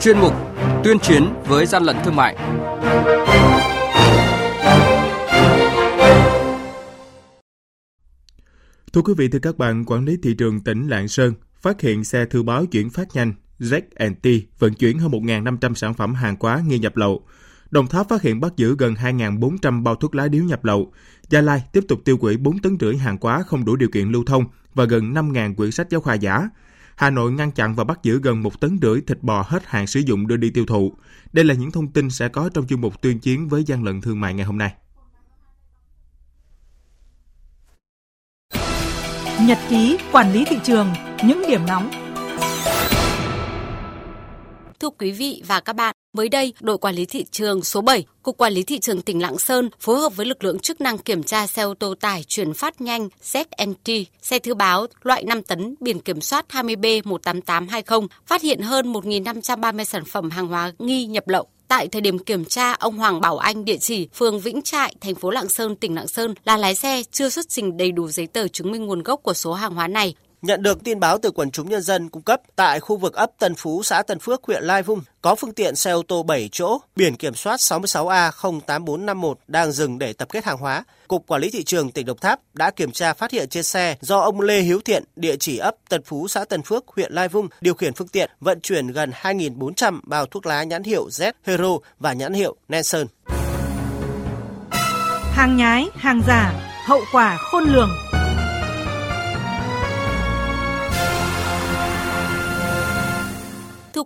chuyên mục Tuyên chiến với gian lận thương mại. Thưa quý vị, thưa các bạn, quản lý thị trường tỉnh Lạng Sơn phát hiện xe thư báo chuyển phát nhanh ZNT vận chuyển hơn 1.500 sản phẩm hàng hóa nghi nhập lậu. Đồng Tháp phát hiện bắt giữ gần 2.400 bao thuốc lá điếu nhập lậu. Gia Lai tiếp tục tiêu hủy 4 tấn rưỡi hàng hóa không đủ điều kiện lưu thông và gần 5.000 quyển sách giáo khoa giả. Hà Nội ngăn chặn và bắt giữ gần một tấn rưỡi thịt bò hết hạn sử dụng đưa đi tiêu thụ. Đây là những thông tin sẽ có trong chuyên mục tuyên chiến với gian lận thương mại ngày hôm nay. Nhật ký quản lý thị trường, những điểm nóng Thưa quý vị và các bạn, mới đây, đội quản lý thị trường số 7, Cục Quản lý Thị trường tỉnh Lạng Sơn phối hợp với lực lượng chức năng kiểm tra xe ô tô tải chuyển phát nhanh ZNT, xe thư báo loại 5 tấn biển kiểm soát 20B18820, phát hiện hơn 1.530 sản phẩm hàng hóa nghi nhập lậu. Tại thời điểm kiểm tra, ông Hoàng Bảo Anh, địa chỉ phường Vĩnh Trại, thành phố Lạng Sơn, tỉnh Lạng Sơn là lái xe chưa xuất trình đầy đủ giấy tờ chứng minh nguồn gốc của số hàng hóa này Nhận được tin báo từ quần chúng nhân dân cung cấp tại khu vực ấp Tân Phú, xã Tân Phước, huyện Lai Vung, có phương tiện xe ô tô 7 chỗ, biển kiểm soát 66A08451 đang dừng để tập kết hàng hóa. Cục Quản lý Thị trường tỉnh Đồng Tháp đã kiểm tra phát hiện trên xe do ông Lê Hiếu Thiện, địa chỉ ấp Tân Phú, xã Tân Phước, huyện Lai Vung, điều khiển phương tiện vận chuyển gần 2.400 bao thuốc lá nhãn hiệu Z Hero và nhãn hiệu Nelson. Hàng nhái, hàng giả, hậu quả khôn lường.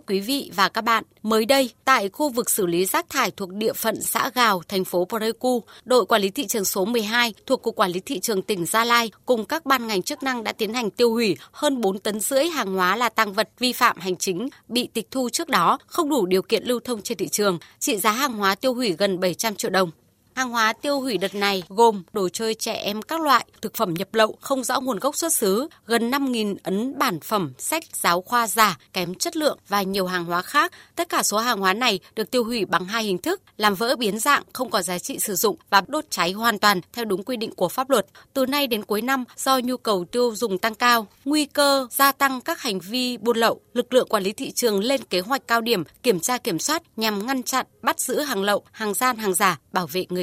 Quý vị và các bạn, mới đây tại khu vực xử lý rác thải thuộc địa phận xã Gào, thành phố Pleiku, đội quản lý thị trường số 12 thuộc Cục Quản lý Thị trường tỉnh Gia Lai cùng các ban ngành chức năng đã tiến hành tiêu hủy hơn 4 tấn rưỡi hàng hóa là tăng vật vi phạm hành chính bị tịch thu trước đó, không đủ điều kiện lưu thông trên thị trường, trị giá hàng hóa tiêu hủy gần 700 triệu đồng. Hàng hóa tiêu hủy đợt này gồm đồ chơi trẻ em các loại, thực phẩm nhập lậu không rõ nguồn gốc xuất xứ, gần 5.000 ấn bản phẩm sách giáo khoa giả kém chất lượng và nhiều hàng hóa khác. Tất cả số hàng hóa này được tiêu hủy bằng hai hình thức, làm vỡ biến dạng, không có giá trị sử dụng và đốt cháy hoàn toàn theo đúng quy định của pháp luật. Từ nay đến cuối năm, do nhu cầu tiêu dùng tăng cao, nguy cơ gia tăng các hành vi buôn lậu, lực lượng quản lý thị trường lên kế hoạch cao điểm kiểm tra kiểm soát nhằm ngăn chặn, bắt giữ hàng lậu, hàng gian, hàng giả, bảo vệ người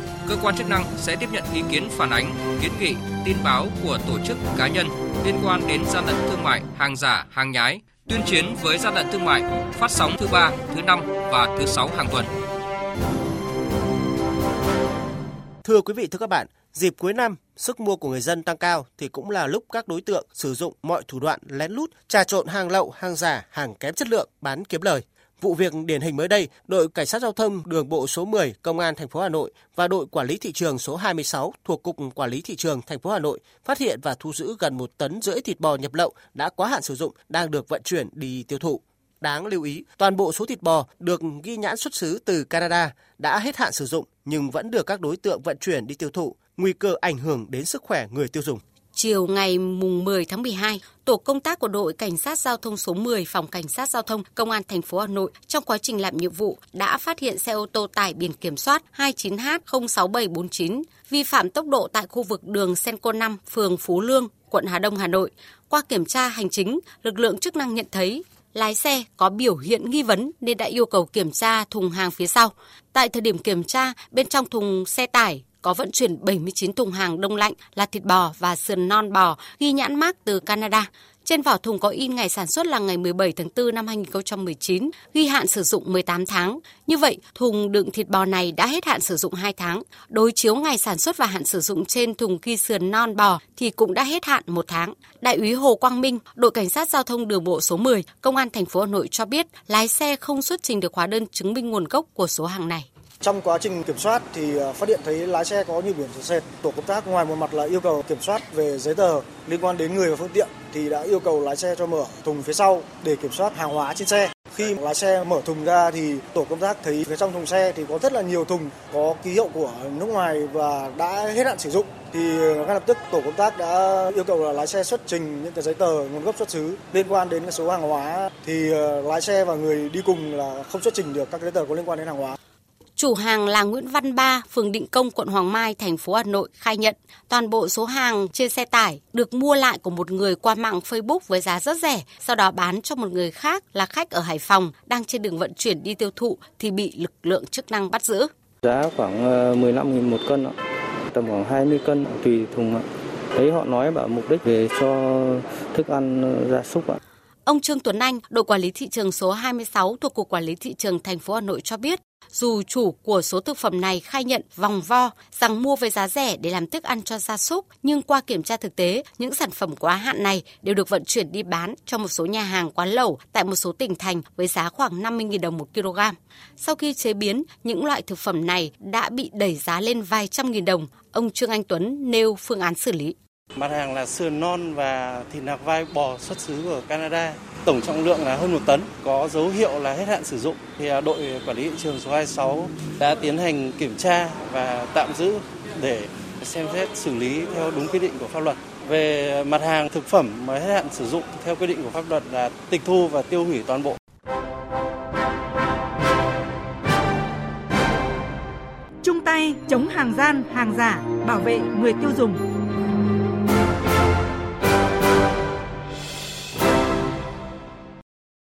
cơ quan chức năng sẽ tiếp nhận ý kiến phản ánh, kiến nghị, tin báo của tổ chức cá nhân liên quan đến gian lận thương mại, hàng giả, hàng nhái, tuyên chiến với gian lận thương mại, phát sóng thứ ba, thứ năm và thứ sáu hàng tuần. Thưa quý vị, thưa các bạn, dịp cuối năm, sức mua của người dân tăng cao thì cũng là lúc các đối tượng sử dụng mọi thủ đoạn lén lút trà trộn hàng lậu, hàng giả, hàng kém chất lượng bán kiếm lời. Vụ việc điển hình mới đây, đội cảnh sát giao thông đường bộ số 10 Công an thành phố Hà Nội và đội quản lý thị trường số 26 thuộc cục quản lý thị trường thành phố Hà Nội phát hiện và thu giữ gần một tấn rưỡi thịt bò nhập lậu đã quá hạn sử dụng đang được vận chuyển đi tiêu thụ. Đáng lưu ý, toàn bộ số thịt bò được ghi nhãn xuất xứ từ Canada đã hết hạn sử dụng nhưng vẫn được các đối tượng vận chuyển đi tiêu thụ, nguy cơ ảnh hưởng đến sức khỏe người tiêu dùng. Chiều ngày mùng 10 tháng 12, tổ công tác của đội cảnh sát giao thông số 10 phòng cảnh sát giao thông công an thành phố Hà Nội trong quá trình làm nhiệm vụ đã phát hiện xe ô tô tải biển kiểm soát 29H06749 vi phạm tốc độ tại khu vực đường Senco 5, phường Phú Lương, quận Hà Đông, Hà Nội. Qua kiểm tra hành chính, lực lượng chức năng nhận thấy lái xe có biểu hiện nghi vấn nên đã yêu cầu kiểm tra thùng hàng phía sau. Tại thời điểm kiểm tra, bên trong thùng xe tải có vận chuyển 79 thùng hàng đông lạnh là thịt bò và sườn non bò ghi nhãn mác từ Canada. Trên vỏ thùng có in ngày sản xuất là ngày 17 tháng 4 năm 2019, ghi hạn sử dụng 18 tháng. Như vậy, thùng đựng thịt bò này đã hết hạn sử dụng 2 tháng. Đối chiếu ngày sản xuất và hạn sử dụng trên thùng ghi sườn non bò thì cũng đã hết hạn 1 tháng. Đại úy Hồ Quang Minh, đội cảnh sát giao thông đường bộ số 10, Công an thành phố Hà Nội cho biết lái xe không xuất trình được hóa đơn chứng minh nguồn gốc của số hàng này. Trong quá trình kiểm soát thì ờ, phát hiện thấy lái xe có nhiều biển số xe. Tổ công tác ngoài một mặt là yêu cầu kiểm soát về giấy tờ liên quan đến người và phương tiện thì đã yêu cầu lái xe cho mở thùng phía sau để kiểm soát hàng hóa trên xe. Khi lái xe mở thùng ra thì tổ công tác thấy phía trong thùng xe thì có rất là nhiều thùng có ký hiệu của nước ngoài và đã hết hạn sử dụng thì ờ, ngay lập tức tổ công tác đã yêu cầu là lái xe xuất trình những cái giấy tờ, nguồn gốc xuất xứ liên quan đến cái số hàng hóa thì ờ, lái xe và người đi cùng là không xuất trình được các giấy tờ có liên quan đến hàng hóa. Chủ hàng là Nguyễn Văn Ba, phường Định Công, quận Hoàng Mai, thành phố Hà Nội khai nhận toàn bộ số hàng trên xe tải được mua lại của một người qua mạng Facebook với giá rất rẻ, sau đó bán cho một người khác là khách ở Hải Phòng đang trên đường vận chuyển đi tiêu thụ thì bị lực lượng chức năng bắt giữ. Giá khoảng 15.000 một cân, tầm khoảng 20 cân tùy thùng. Thấy họ nói bảo mục đích về cho thức ăn gia súc ạ. Ông Trương Tuấn Anh, đội quản lý thị trường số 26 thuộc Cục Quản lý Thị trường thành phố Hà Nội cho biết, dù chủ của số thực phẩm này khai nhận vòng vo rằng mua với giá rẻ để làm thức ăn cho gia súc, nhưng qua kiểm tra thực tế, những sản phẩm quá hạn này đều được vận chuyển đi bán cho một số nhà hàng quán lẩu tại một số tỉnh thành với giá khoảng 50.000 đồng một kg. Sau khi chế biến, những loại thực phẩm này đã bị đẩy giá lên vài trăm nghìn đồng. Ông Trương Anh Tuấn nêu phương án xử lý. Mặt hàng là sườn non và thịt nạc vai bò xuất xứ của Canada. Tổng trọng lượng là hơn một tấn, có dấu hiệu là hết hạn sử dụng. Thì à, đội quản lý thị trường số 26 đã tiến hành kiểm tra và tạm giữ để xem xét xử lý theo đúng quy định của pháp luật. Về mặt hàng thực phẩm mà hết hạn sử dụng theo quy định của pháp luật là tịch thu và tiêu hủy toàn bộ. Chung tay chống hàng gian, hàng giả, bảo vệ người tiêu dùng.